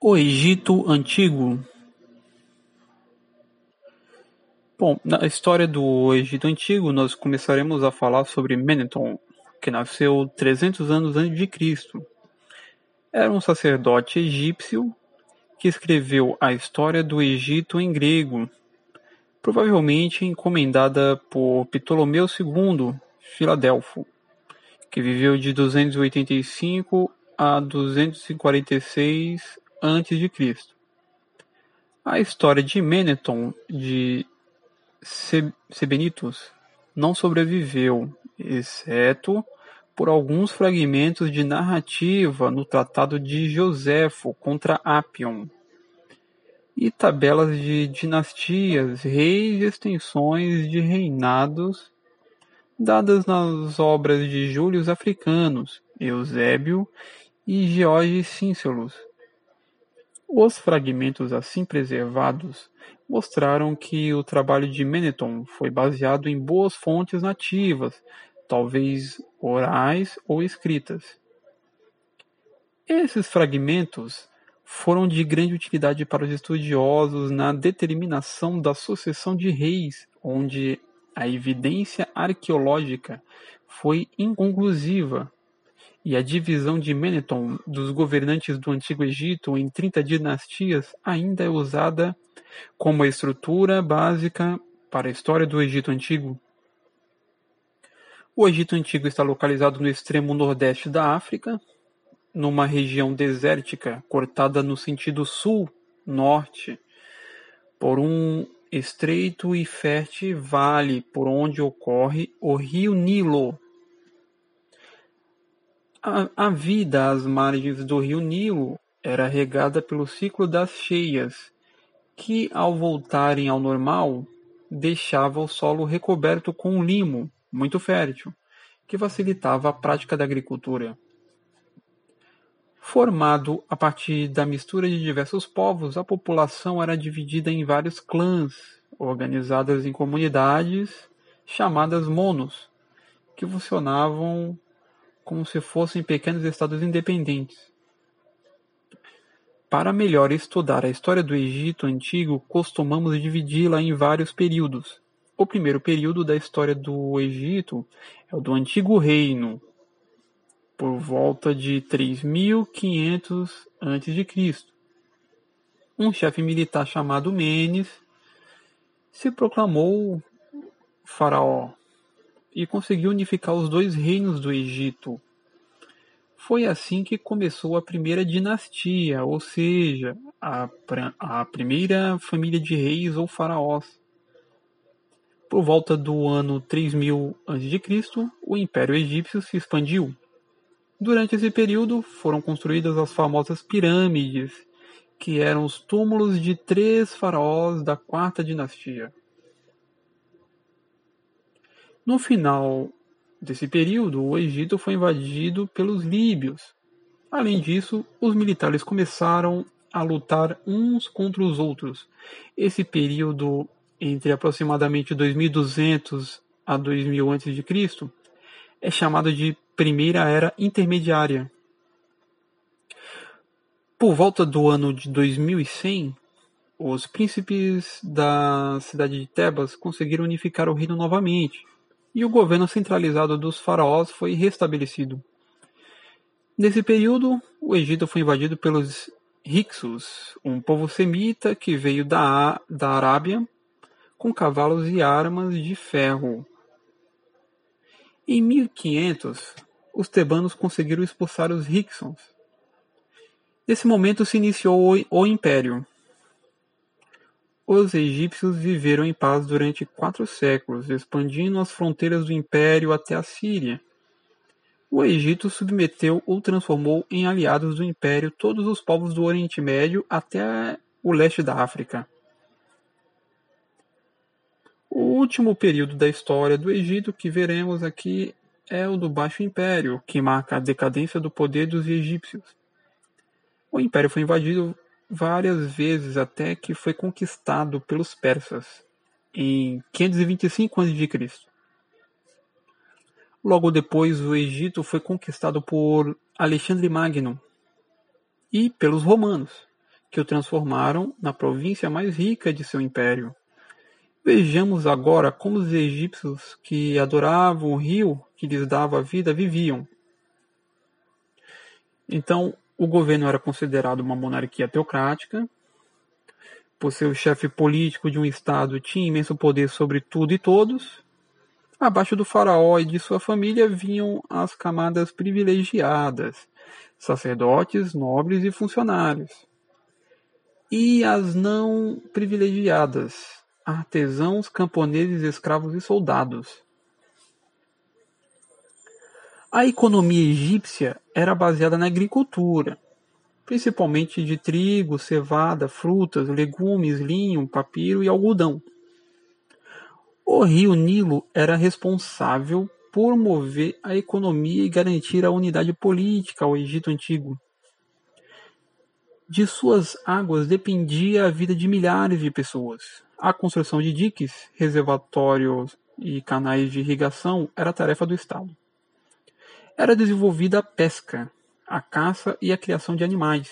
O Egito Antigo Bom, na história do Egito Antigo, nós começaremos a falar sobre Meneton, que nasceu 300 anos antes de Cristo. Era um sacerdote egípcio que escreveu a história do Egito em grego, provavelmente encomendada por Ptolomeu II, Filadelfo, que viveu de 285 a 246 a.C. A história de Meneton de Sebenitos não sobreviveu, exceto por alguns fragmentos de narrativa no Tratado de Joséfo contra Apion, e tabelas de dinastias, reis e extensões de reinados dadas nas obras de Júlio Africanos, Eusébio e George Cíncelos. Os fragmentos assim preservados mostraram que o trabalho de Meneton foi baseado em boas fontes nativas, talvez orais ou escritas. Esses fragmentos foram de grande utilidade para os estudiosos na determinação da sucessão de reis, onde a evidência arqueológica foi inconclusiva, e a divisão de Meneton dos governantes do Antigo Egito em 30 dinastias ainda é usada como a estrutura básica para a história do Egito Antigo. O Egito Antigo está localizado no extremo nordeste da África, numa região desértica cortada no sentido sul-norte por um estreito e fértil vale por onde ocorre o rio Nilo. A, vida às margens do rio Nilo era regada pelo ciclo das cheias, que ao voltarem ao normal, deixava o solo recoberto com limo, muito fértil, que facilitava a prática da agricultura. Formado a partir da mistura de diversos povos, a população era dividida em vários clãs, organizadas em comunidades chamadas monos, que funcionavam como se fossem pequenos estados independentes. Para melhor estudar a história do Egito Antigo, costumamos dividi-la em vários períodos. O primeiro período da história do Egito é o do Antigo Reino, por volta de 3500 a.C. Um chefe militar chamado Menes se proclamou faraó e conseguiu unificar os dois reinos do Egito. Foi assim que começou a primeira dinastia, ou seja, a, a primeira família de reis ou faraós. Por volta do ano 3000 a.C., o Império Egípcio se expandiu. Durante esse período foram construídas as famosas pirâmides, que eram os túmulos de três faraós da quarta dinastia. No final desse período, o Egito foi invadido pelos líbios. Além disso, os militares começaram a lutar uns contra os outros. Esse período entre aproximadamente 2200 a 2000 a.C. é chamado de Primeira Era Intermediária. Por volta do ano de 2100, os príncipes da cidade de Tebas conseguiram unificar o reino novamente, e o governo centralizado dos faraós foi restabelecido. Nesse período, o Egito foi invadido pelos Hyksos, um povo semita que veio da, da Arábia com cavalos e armas de ferro. Em 1500, os tebanos conseguiram expulsar os Hyksos. Nesse momento se iniciou o Império. Os egípcios viveram em paz durante quatro séculos, expandindo as fronteiras do Império até a Síria. O Egito submeteu ou transformou em aliados do Império todos os povos do Oriente Médio até o leste da África. O último período da história do Egito que veremos aqui é o do Baixo Império, que marca a decadência do poder dos egípcios. O império foi invadido várias vezes até que foi conquistado pelos persas em 525 a.C. Logo depois, o Egito foi conquistado por Alexandre Magno e pelos romanos que o transformaram na província mais rica de seu império. Vejamos agora como os egípcios que adoravam o rio que lhes dava vida viviam. Então, o governo era considerado uma monarquia teocrática, por ser o chefe político de um estado tinha imenso poder sobre tudo e todos. Abaixo do faraó e de sua família vinham as camadas privilegiadas, sacerdotes, nobres e funcionários. E as não privilegiadas, artesãos, camponeses, escravos e soldados. A economia egípcia era baseada na agricultura, principalmente de trigo, cevada, frutas, legumes, linho, papiro e algodão. O rio Nilo era responsável por mover a economia e garantir a unidade política ao Egito Antigo. De suas águas dependia a vida de milhares de pessoas. A construção de diques, reservatórios e canais de irrigação era tarefa do Estado. Era desenvolvida a pesca, a caça e a criação de animais.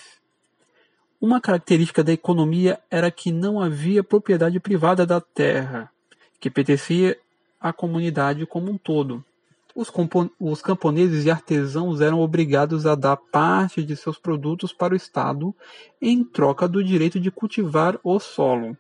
Uma característica da economia era que não havia propriedade privada da terra, que pertencia à comunidade como um todo. Os, os, camponeses e artesãos eram obrigados a dar parte de seus produtos para o Estado em troca do direito de cultivar o solo.